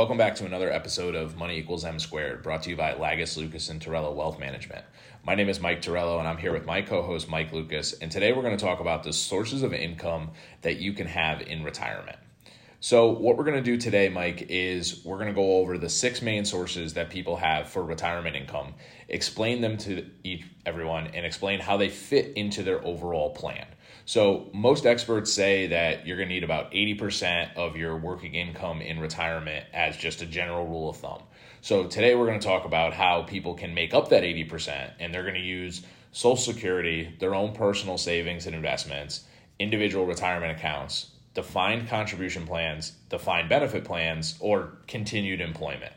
Welcome back to another episode of Money Equals M Squared, brought to you by Lagus, Lucas, and Torello Wealth Management. My name is Mike Torello, and I'm here with my co host, Mike Lucas. And today we're going to talk about the sources of income that you can have in retirement. So, what we're going to do today, Mike, is we're going to go over the six main sources that people have for retirement income, explain them to each everyone, and explain how they fit into their overall plan. So, most experts say that you're going to need about 80% of your working income in retirement as just a general rule of thumb. So, today we're going to talk about how people can make up that 80%, and they're going to use Social Security, their own personal savings and investments, individual retirement accounts, defined contribution plans, defined benefit plans, or continued employment.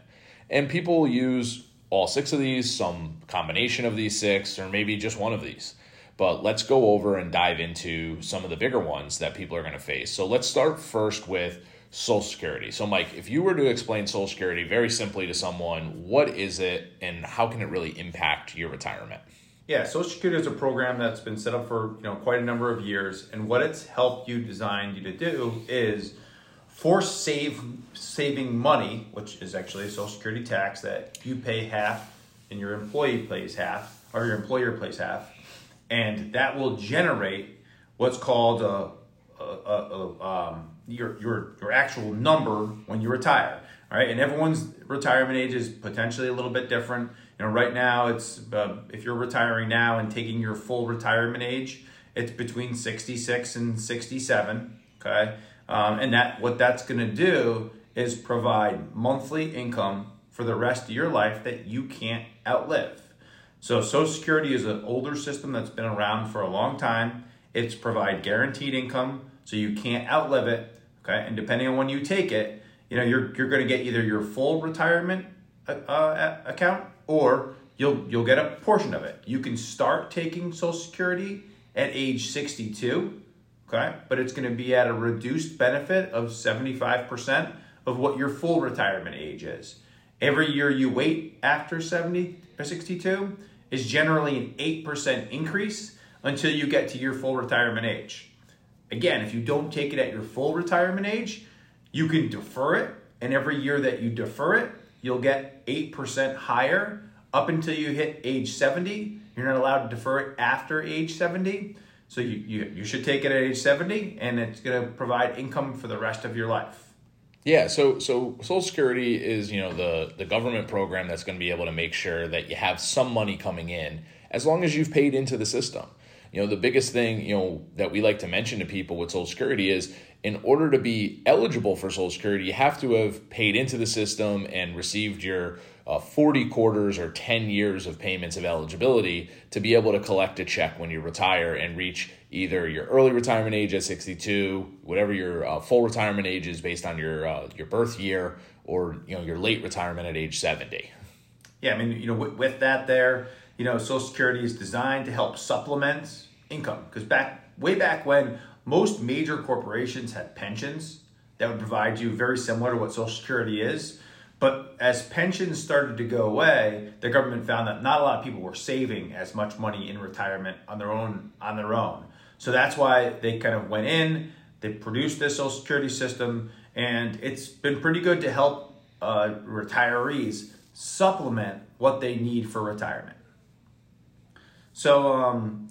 And people use all six of these, some combination of these six, or maybe just one of these. But let's go over and dive into some of the bigger ones that people are going to face. So let's start first with Social Security. So, Mike, if you were to explain Social Security very simply to someone, what is it and how can it really impact your retirement? Yeah, Social Security is a program that's been set up for you know quite a number of years, and what it's helped you designed you to do is for save saving money, which is actually a Social Security tax that you pay half and your employee pays half, or your employer pays half, and that will generate what's called a, a, a, a um, your your your actual number when you retire. All right, and everyone's retirement age is potentially a little bit different. You know, right now it's uh, if you're retiring now and taking your full retirement age, it's between 66 and 67. Okay, um, and that what that's going to do is provide monthly income for the rest of your life that you can't outlive. So Social Security is an older system that's been around for a long time. It's provide guaranteed income, so you can't outlive it. Okay, and depending on when you take it, you know you're you're going to get either your full retirement uh, uh, account or you'll you'll get a portion of it. You can start taking Social Security at age 62, okay? But it's going to be at a reduced benefit of 75% of what your full retirement age is. Every year you wait after 70 or 62 is generally an 8% increase until you get to your full retirement age. Again, if you don't take it at your full retirement age, you can defer it, and every year that you defer it, you'll get 8% higher up until you hit age 70. You're not allowed to defer it after age 70. So you, you, you should take it at age 70, and it's to provide income for the rest of your life. Yeah, so so Social Security is you know the the government program that's going to be able to make sure that you have some money coming in as long as you've paid into the system. You know, the biggest thing you know that we like to mention to people with Social Security is in order to be eligible for Social Security, you have to have paid into the system and received your uh, 40 quarters or 10 years of payments of eligibility to be able to collect a check when you retire and reach either your early retirement age at 62, whatever your uh, full retirement age is based on your uh, your birth year, or you know your late retirement at age 70. Yeah, I mean, you know, with, with that there, you know, Social Security is designed to help supplement income because back way back when most major corporations had pensions that would provide you very similar to what Social Security is. But as pensions started to go away, the government found that not a lot of people were saving as much money in retirement on their own on their own. So that's why they kind of went in, they produced this Social Security system, and it's been pretty good to help uh, retirees supplement what they need for retirement. So, um,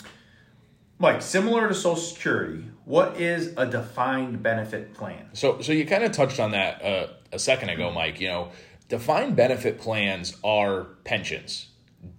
Mike, similar to Social Security, what is a defined benefit plan? So, so you kind of touched on that uh, a second ago, Mike. You know, defined benefit plans are pensions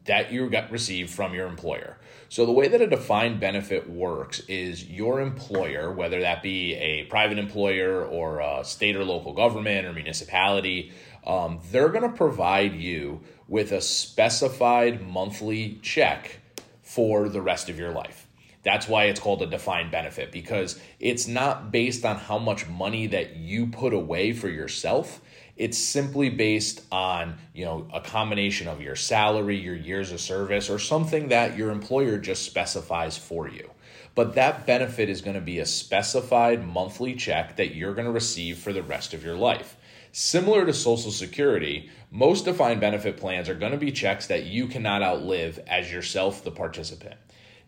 that you got received from your employer. So the way that a defined benefit works is your employer, whether that be a private employer or a state or local government or municipality, um, they're going to provide you with a specified monthly check for the rest of your life. That's why it's called a defined benefit because it's not based on how much money that you put away for yourself. It's simply based on, you know, a combination of your salary, your years of service, or something that your employer just specifies for you. But that benefit is going to be a specified monthly check that you're going to receive for the rest of your life. Similar to Social Security, most defined benefit plans are going to be checks that you cannot outlive as yourself, the participant.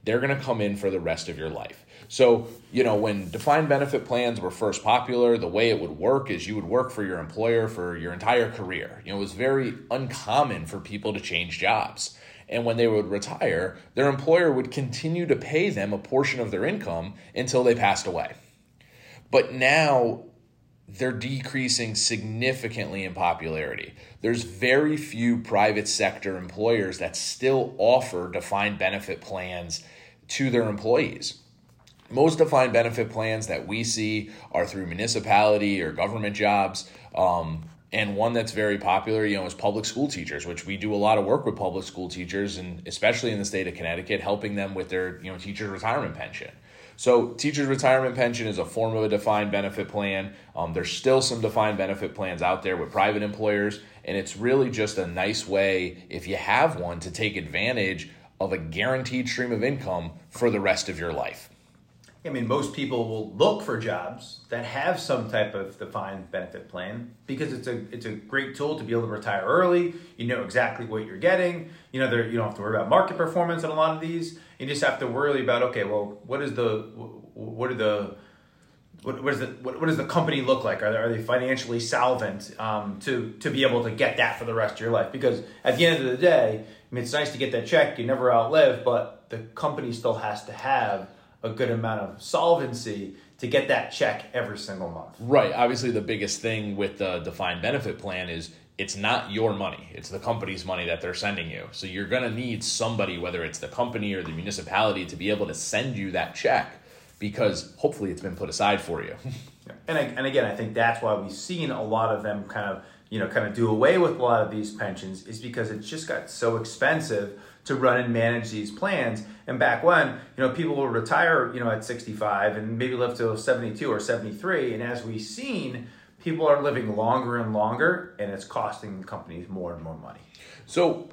They're going to come in for the rest of your life. So, you know, when defined benefit plans were first popular, the way it would work is you would work for your employer for your entire career. You know, it was very uncommon for people to change jobs. And when they would retire, their employer would continue to pay them a portion of their income until they passed away. But now they're decreasing significantly in popularity. There's very few private sector employers that still offer defined benefit plans to their employees. Most defined benefit plans that we see are through municipality or government jobs. Um, and one that's very popular, you know, is public school teachers, which we do a lot of work with public school teachers, and especially in the state of Connecticut, helping them with their, you know, teacher retirement pension. So, teachers' retirement pension is a form of a defined benefit plan. Um, there's still some defined benefit plans out there with private employers, and it's really just a nice way, if you have one, to take advantage of a guaranteed stream of income for the rest of your life. I mean, most people will look for jobs that have some type of defined benefit plan because it's a it's a great tool to be able to retire early. You know exactly what you're getting. You know, there you don't have to worry about market performance on a lot of these. You just have to worry about okay, well, what is the what are the what, what, is the, what, what does the company look like? Are they, are they financially solvent um, to, to be able to get that for the rest of your life? Because at the end of the day, mean, it's nice to get that check, you never outlive, but the company still has to have a good amount of solvency to get that check every single month. Right. Obviously, the biggest thing with the defined benefit plan is it's not your money, it's the company's money that they're sending you. So you're going to need somebody, whether it's the company or the municipality, to be able to send you that check because hopefully it's been put aside for you. and, I, and again, I think that's why we've seen a lot of them kind of you know kind of do away with a lot of these pensions is because it just got so expensive to run and manage these plans. And back when, you know, people will retire, you know, at 65 and maybe live till 72 or 73. And as we've seen, people are living longer and longer, and it's costing companies more and more money. So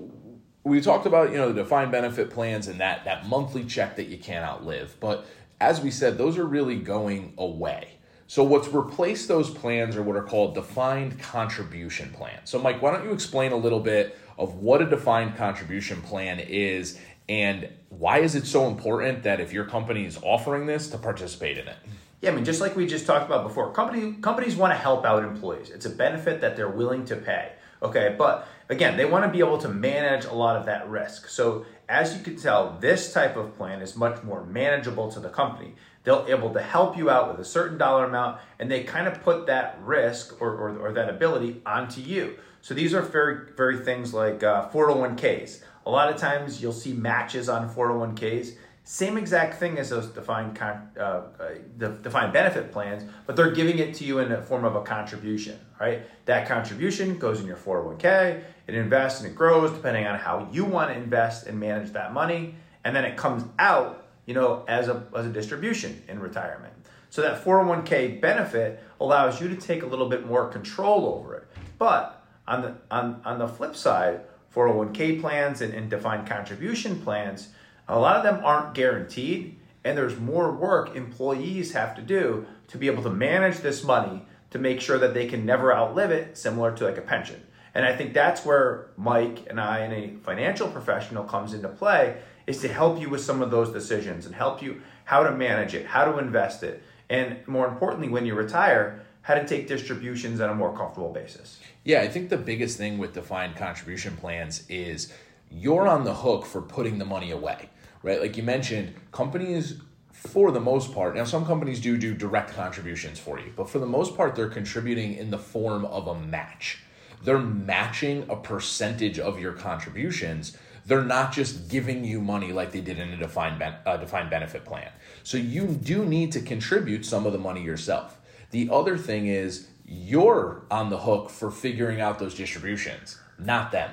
we talked about, you know, the defined benefit plans and that that monthly check that you can't outlive. But as we said, those are really going away. So what's replaced those plans are what are called defined contribution plans. So Mike, why don't you explain a little bit of what a defined contribution plan is and why is it so important that if your company is offering this to participate in it? Yeah, I mean, just like we just talked about before, company companies want to help out employees. It's a benefit that they're willing to pay. Okay, but again, they want to be able to manage a lot of that risk. So as you can tell, this type of plan is much more manageable to the company. They'll able to help you out with a certain dollar amount, and they kind of put that risk or, or, or that ability onto you. So these are very, very things like uh, 401ks. A lot of times you'll see matches on 401ks. Same exact thing as those defined con- uh, uh, defined benefit plans, but they're giving it to you in the form of a contribution. Right? That contribution goes in your 401k. It invests and it grows depending on how you want to invest and manage that money, and then it comes out, you know, as a as a distribution in retirement. So that 401k benefit allows you to take a little bit more control over it, but on the on, on the flip side, 401k plans and, and defined contribution plans, a lot of them aren't guaranteed, and there's more work employees have to do to be able to manage this money to make sure that they can never outlive it, similar to like a pension. And I think that's where Mike and I, and a financial professional, comes into play, is to help you with some of those decisions and help you how to manage it, how to invest it, and more importantly, when you retire, how to take distributions on a more comfortable basis. Yeah, I think the biggest thing with defined contribution plans is you're on the hook for putting the money away, right? Like you mentioned, companies for the most part, now some companies do do direct contributions for you, but for the most part, they're contributing in the form of a match. They're matching a percentage of your contributions. They're not just giving you money like they did in a defined ben- uh, defined benefit plan. So you do need to contribute some of the money yourself. The other thing is you're on the hook for figuring out those distributions, not them.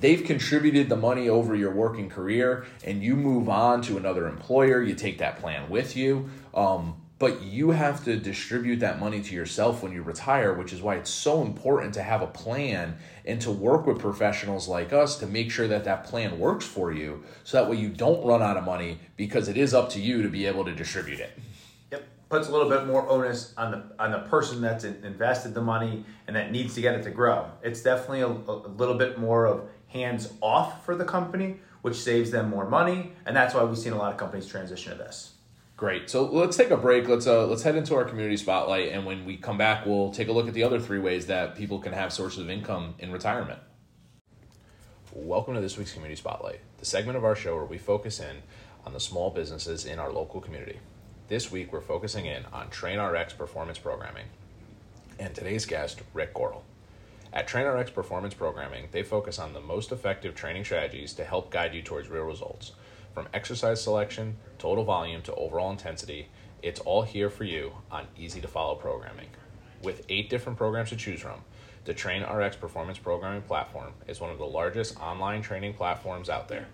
They've contributed the money over your working career, and you move on to another employer. You take that plan with you. Um, but you have to distribute that money to yourself when you retire, which is why it's so important to have a plan and to work with professionals like us to make sure that that plan works for you so that way you don't run out of money because it is up to you to be able to distribute it Yep, puts a little bit more onus on the on the person that's invested the money and that needs to get it to grow. It's definitely a, a little bit more of hands off for the company, which saves them more money. And that's why we've seen a lot of companies transition to this. Great. So let's take a break. Let's uh, let's head into our community spotlight, and when we come back, we'll take a look at the other three ways that people can have sources of income in retirement. Welcome to this week's community spotlight, the segment of our show where we focus in on the small businesses in our local community. This week, we're focusing in on TrainRx performance programming, and today's guest, Rick Gorel. At TrainRx Performance Programming, they focus on the most effective training strategies to help guide you towards real results. From exercise selection, total volume to overall intensity, it's all here for you on easy to follow programming. With eight different programs to choose from, the TrainRx Performance Programming platform is one of the largest online training platforms out there.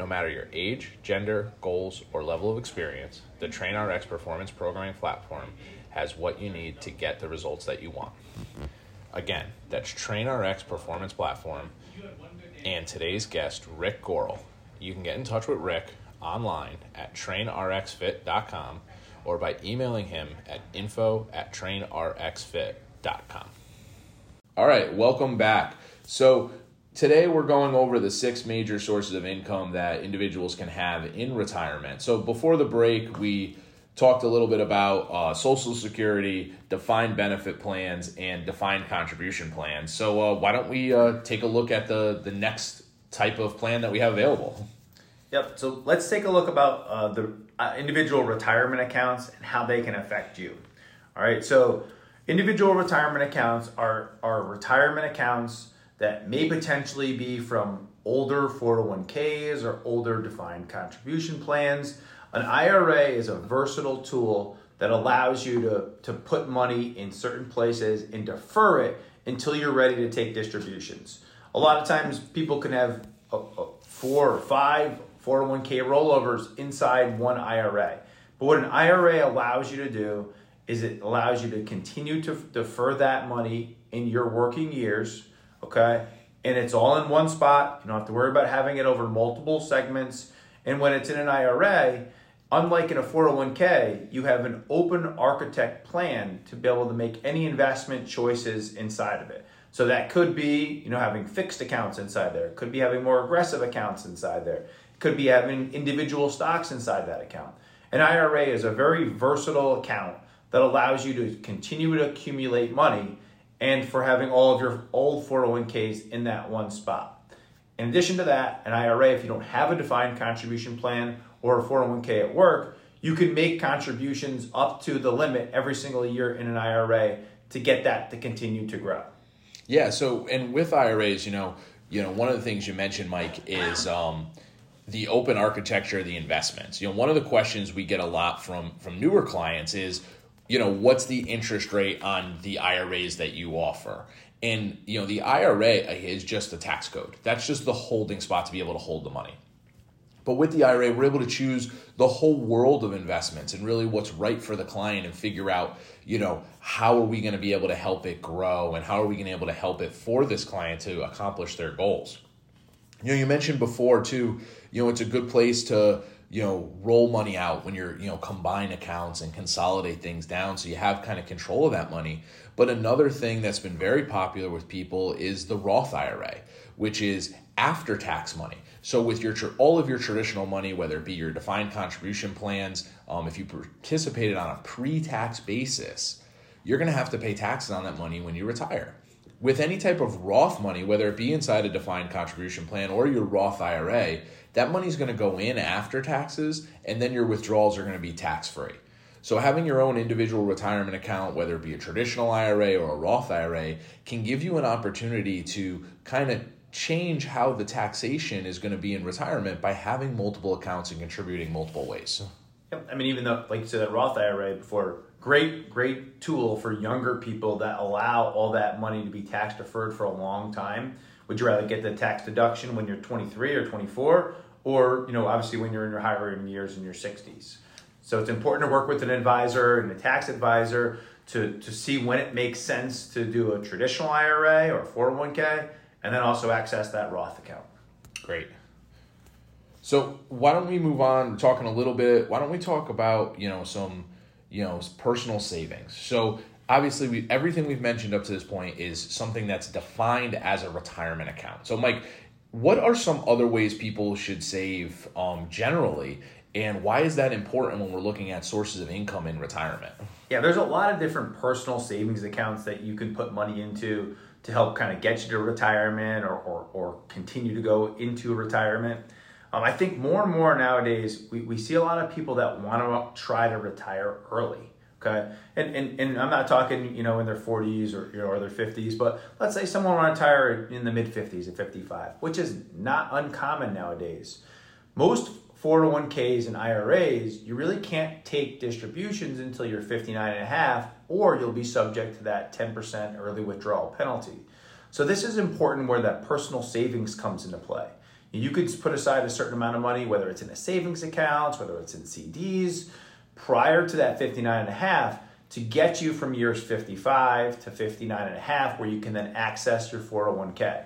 No matter your age, gender, goals, or level of experience, the TrainRx Performance Programming platform has what you need to get the results that you want. Again, that's TrainRx Performance Platform and today's guest, Rick Gorel. You can get in touch with Rick online at trainrxfit.com or by emailing him at info at trainrxfit.com. All right, welcome back. So, today we're going over the six major sources of income that individuals can have in retirement. So, before the break, we talked a little bit about uh, Social Security, defined benefit plans, and defined contribution plans. So uh, why don't we uh, take a look at the the next type of plan that we have available? Yep. So let's take a look about uh, the uh, individual retirement accounts and how they can affect you. All right. So individual retirement accounts are are retirement accounts that may potentially be from older 401ks or older defined contribution plans an IRA is a versatile tool that allows you to, to put money in certain places and defer it until you're ready to take distributions. A lot of times people can have a, a four or five 401k rollovers inside one IRA. But what an IRA allows you to do is it allows you to continue to defer that money in your working years, okay? And it's all in one spot. You don't have to worry about having it over multiple segments. And when it's in an IRA, Unlike in a 401k, you have an open architect plan to be able to make any investment choices inside of it. So that could be, you know, having fixed accounts inside there. It could be having more aggressive accounts inside there. It could be having individual stocks inside that account. An IRA is a very versatile account that allows you to continue to accumulate money and for having all of your old 401ks in that one spot. In addition to that, an IRA, if you don't have a defined contribution plan or a 401k at work, you can make contributions up to the limit every single year in an IRA to get that to continue to grow. Yeah. So, and with IRAs, you know, you know, one of the things you mentioned, Mike, is um, the open architecture of the investments. You know, one of the questions we get a lot from from newer clients is, you know, what's the interest rate on the IRAs that you offer? And you know, the IRA is just a tax code. That's just the holding spot to be able to hold the money. But with the IRA, we're able to choose the whole world of investments and really what's right for the client and figure out, you know, how are we going to be able to help it grow and how are we going to be able to help it for this client to accomplish their goals. You know, you mentioned before too, you know, it's a good place to, you know, roll money out when you're, you know, combine accounts and consolidate things down so you have kind of control of that money. But another thing that's been very popular with people is the Roth IRA, which is after tax money. So with your all of your traditional money, whether it be your defined contribution plans, um, if you participated on a pre-tax basis, you're going to have to pay taxes on that money when you retire. With any type of Roth money, whether it be inside a defined contribution plan or your Roth IRA, that money is going to go in after taxes, and then your withdrawals are going to be tax free. So having your own individual retirement account, whether it be a traditional IRA or a Roth IRA, can give you an opportunity to kind of change how the taxation is going to be in retirement by having multiple accounts and contributing multiple ways. Yep. I mean, even though, like you said, that Roth IRA before, great, great tool for younger people that allow all that money to be tax deferred for a long time. Would you rather get the tax deduction when you're 23 or 24, or you know, obviously when you're in your higher earning years in your 60s? So it's important to work with an advisor and a tax advisor to, to see when it makes sense to do a traditional IRA or 401k and then also access that Roth account. Great. So why don't we move on talking a little bit? Why don't we talk about you know some you know personal savings? So obviously we everything we've mentioned up to this point is something that's defined as a retirement account. So Mike, what are some other ways people should save um, generally? And why is that important when we're looking at sources of income in retirement? Yeah, there's a lot of different personal savings accounts that you can put money into to help kind of get you to retirement or, or, or continue to go into retirement. Um, I think more and more nowadays, we, we see a lot of people that want to try to retire early. Okay, and, and and I'm not talking you know in their 40s or you know or their 50s, but let's say someone want to retire in the mid 50s at 55, which is not uncommon nowadays. Most 401ks and IRAs, you really can't take distributions until you're 59 and a half, or you'll be subject to that 10% early withdrawal penalty. So this is important where that personal savings comes into play. You could put aside a certain amount of money, whether it's in a savings account, whether it's in CDs, prior to that 59 and a half to get you from years 55 to 59 and a half where you can then access your 401k.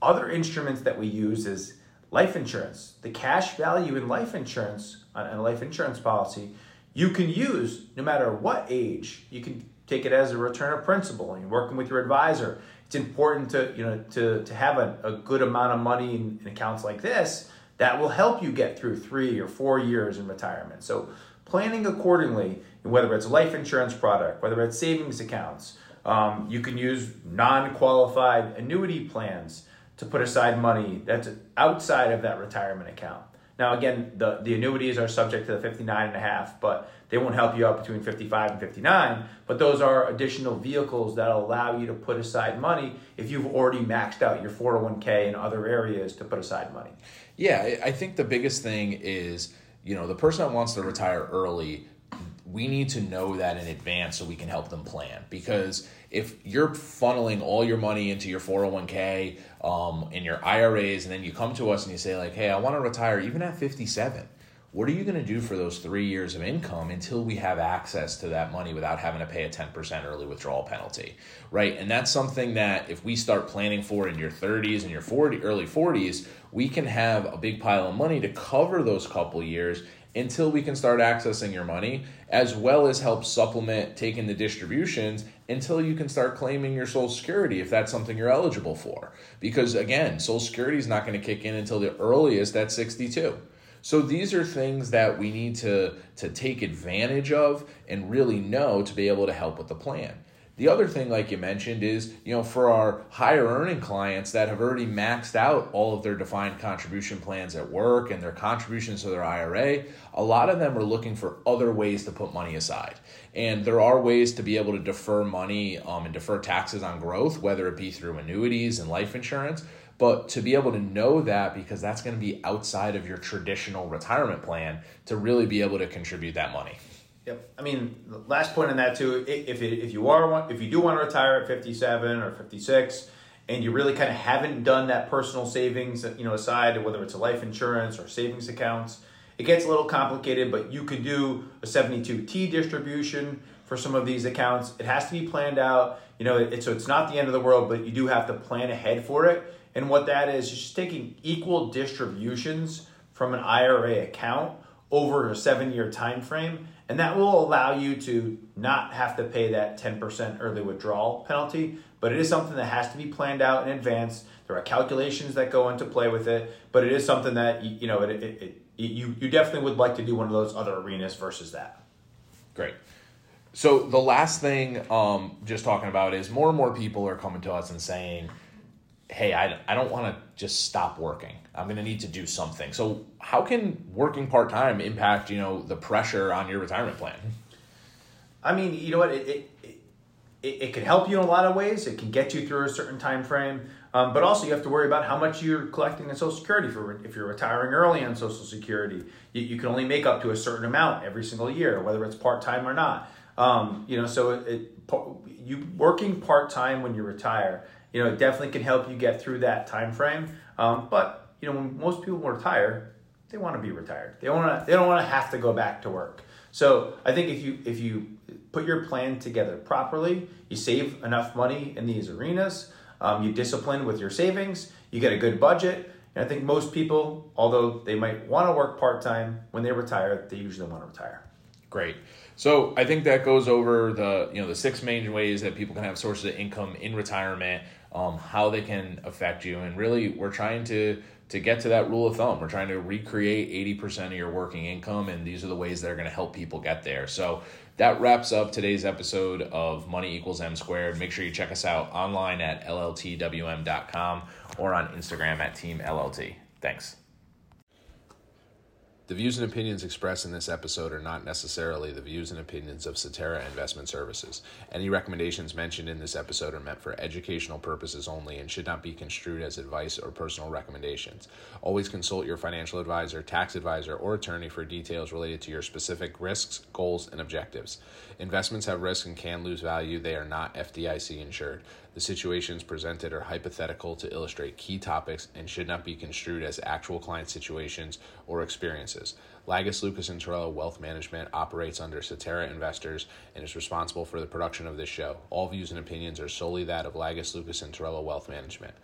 Other instruments that we use is life insurance. The cash value in life insurance on a life insurance policy you can use no matter what age. You can take it as a return of principal and you're working with your advisor. It's important to, you know, to, to have a, a good amount of money in, in accounts like this that will help you get through three or four years in retirement. So planning accordingly, whether it's life insurance product, whether it's savings accounts, um, you can use non-qualified annuity plans to put aside money that's outside of that retirement account. Now, again, the, the annuities are subject to the 59 and a half, but they won't help you out between 55 and 59. But those are additional vehicles that allow you to put aside money if you've already maxed out your 401k and other areas to put aside money. Yeah, I think the biggest thing is you know, the person that wants to retire early, we need to know that in advance so we can help them plan. Because if you're funneling all your money into your 401k, um, in your IRAs, and then you come to us and you say, like, hey, I want to retire even at 57 what are you going to do for those three years of income until we have access to that money without having to pay a 10% early withdrawal penalty? Right? And that's something that if we start planning for in your 30s and your 40 early 40s we can have a big pile of money to cover those couple years until we can start accessing your money as well as help supplement taking the distributions until you can start claiming your social security if that's something you're eligible for because again social security is not going to kick in until the earliest at 62 so these are things that we need to, to take advantage of and really know to be able to help with the plan. The other thing, like you mentioned, is you know for our higher earning clients that have already maxed out all of their defined contribution plans at work and their contributions to their IRA, a lot of them are looking for other ways to put money aside. And there are ways to be able to defer money um, and defer taxes on growth, whether it be through annuities and life insurance. But to be able to know that, because that's going to be outside of your traditional retirement plan, to really be able to contribute that money. Yep. I mean, last point on that too. If it, if you are if you do want to retire at fifty seven or fifty six, and you really kind of haven't done that personal savings, you know, aside whether it's a life insurance or savings accounts, it gets a little complicated. But you could do a seventy two T distribution for some of these accounts. It has to be planned out. You know, it, so it's not the end of the world, but you do have to plan ahead for it and what that is, is just taking equal distributions from an IRA account over a seven year time frame. And that will allow you to not have to pay that 10% early withdrawal penalty. But it is something that has to be planned out in advance. There are calculations that go into play with it, but it is something that you know it, it, it, you you definitely would like to do one of those other arenas versus that. Great. So the last thing, um, just talking about is more and more people are coming to us and saying, hey, I, I don't want to just stop working. I'm going to need to do something. So, how can working part time impact, you know, the pressure on your retirement plan? I mean, you know what? It, it, it, it can help you in a lot of ways. It can get you through a certain time frame. Um, but also, you have to worry about how much you're collecting in Social Security. For if you're retiring early on Social Security, you, you can only make up to a certain amount every single year, whether it's part time or not. Um, you know, so it, it you working part time when you retire you know, it definitely can help you get through that time frame. Um, but you know, when most people retire, they want to be retired. They want to. They don't want to have to go back to work. So I think if you if you put your plan together properly, you save enough money in these arenas. Um, you discipline with your savings. You get a good budget. And I think most people, although they might want to work part time, when they retire, they usually want to retire. Great. So I think that goes over the you know the six main ways that people can have sources of income in retirement. Um, how they can affect you. And really, we're trying to to get to that rule of thumb. We're trying to recreate 80% of your working income, and these are the ways that are going to help people get there. So that wraps up today's episode of Money Equals M Squared. Make sure you check us out online at lltwm.com or on Instagram at Team LLT. Thanks. The views and opinions expressed in this episode are not necessarily the views and opinions of Cetera Investment Services. Any recommendations mentioned in this episode are meant for educational purposes only and should not be construed as advice or personal recommendations. Always consult your financial advisor, tax advisor, or attorney for details related to your specific risks, goals, and objectives. Investments have risk and can lose value. They are not FDIC insured. The situations presented are hypothetical to illustrate key topics and should not be construed as actual client situations or experiences. Lagus Lucas and Torello Wealth Management operates under Cetera Investors and is responsible for the production of this show. All views and opinions are solely that of Lagus Lucas and Torello Wealth Management.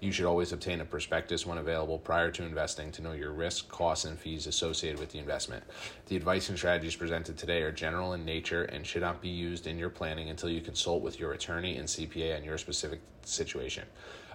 You should always obtain a prospectus when available prior to investing to know your risk, costs, and fees associated with the investment. The advice and strategies presented today are general in nature and should not be used in your planning until you consult with your attorney and CPA on your specific situation.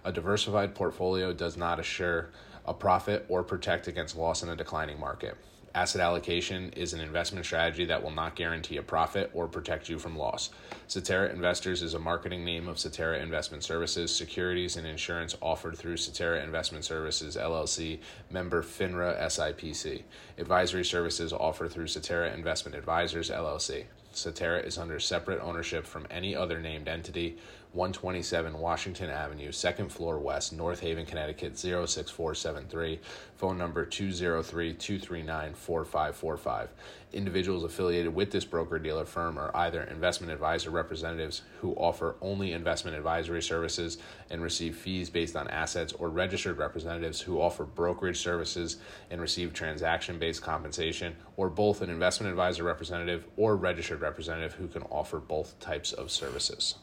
A diversified portfolio does not assure a profit or protect against loss in a declining market. Asset allocation is an investment strategy that will not guarantee a profit or protect you from loss. Cetera Investors is a marketing name of Cetera Investment Services, securities and insurance offered through Cetera Investment Services LLC, member FINRA SIPC. Advisory services offered through Cetera Investment Advisors LLC. Cetera is under separate ownership from any other named entity. 127 Washington Avenue, second floor west, North Haven, Connecticut 06473. Phone number 203 239 4545. Individuals affiliated with this broker dealer firm are either investment advisor representatives who offer only investment advisory services and receive fees based on assets, or registered representatives who offer brokerage services and receive transaction based compensation, or both an investment advisor representative or registered representative who can offer both types of services.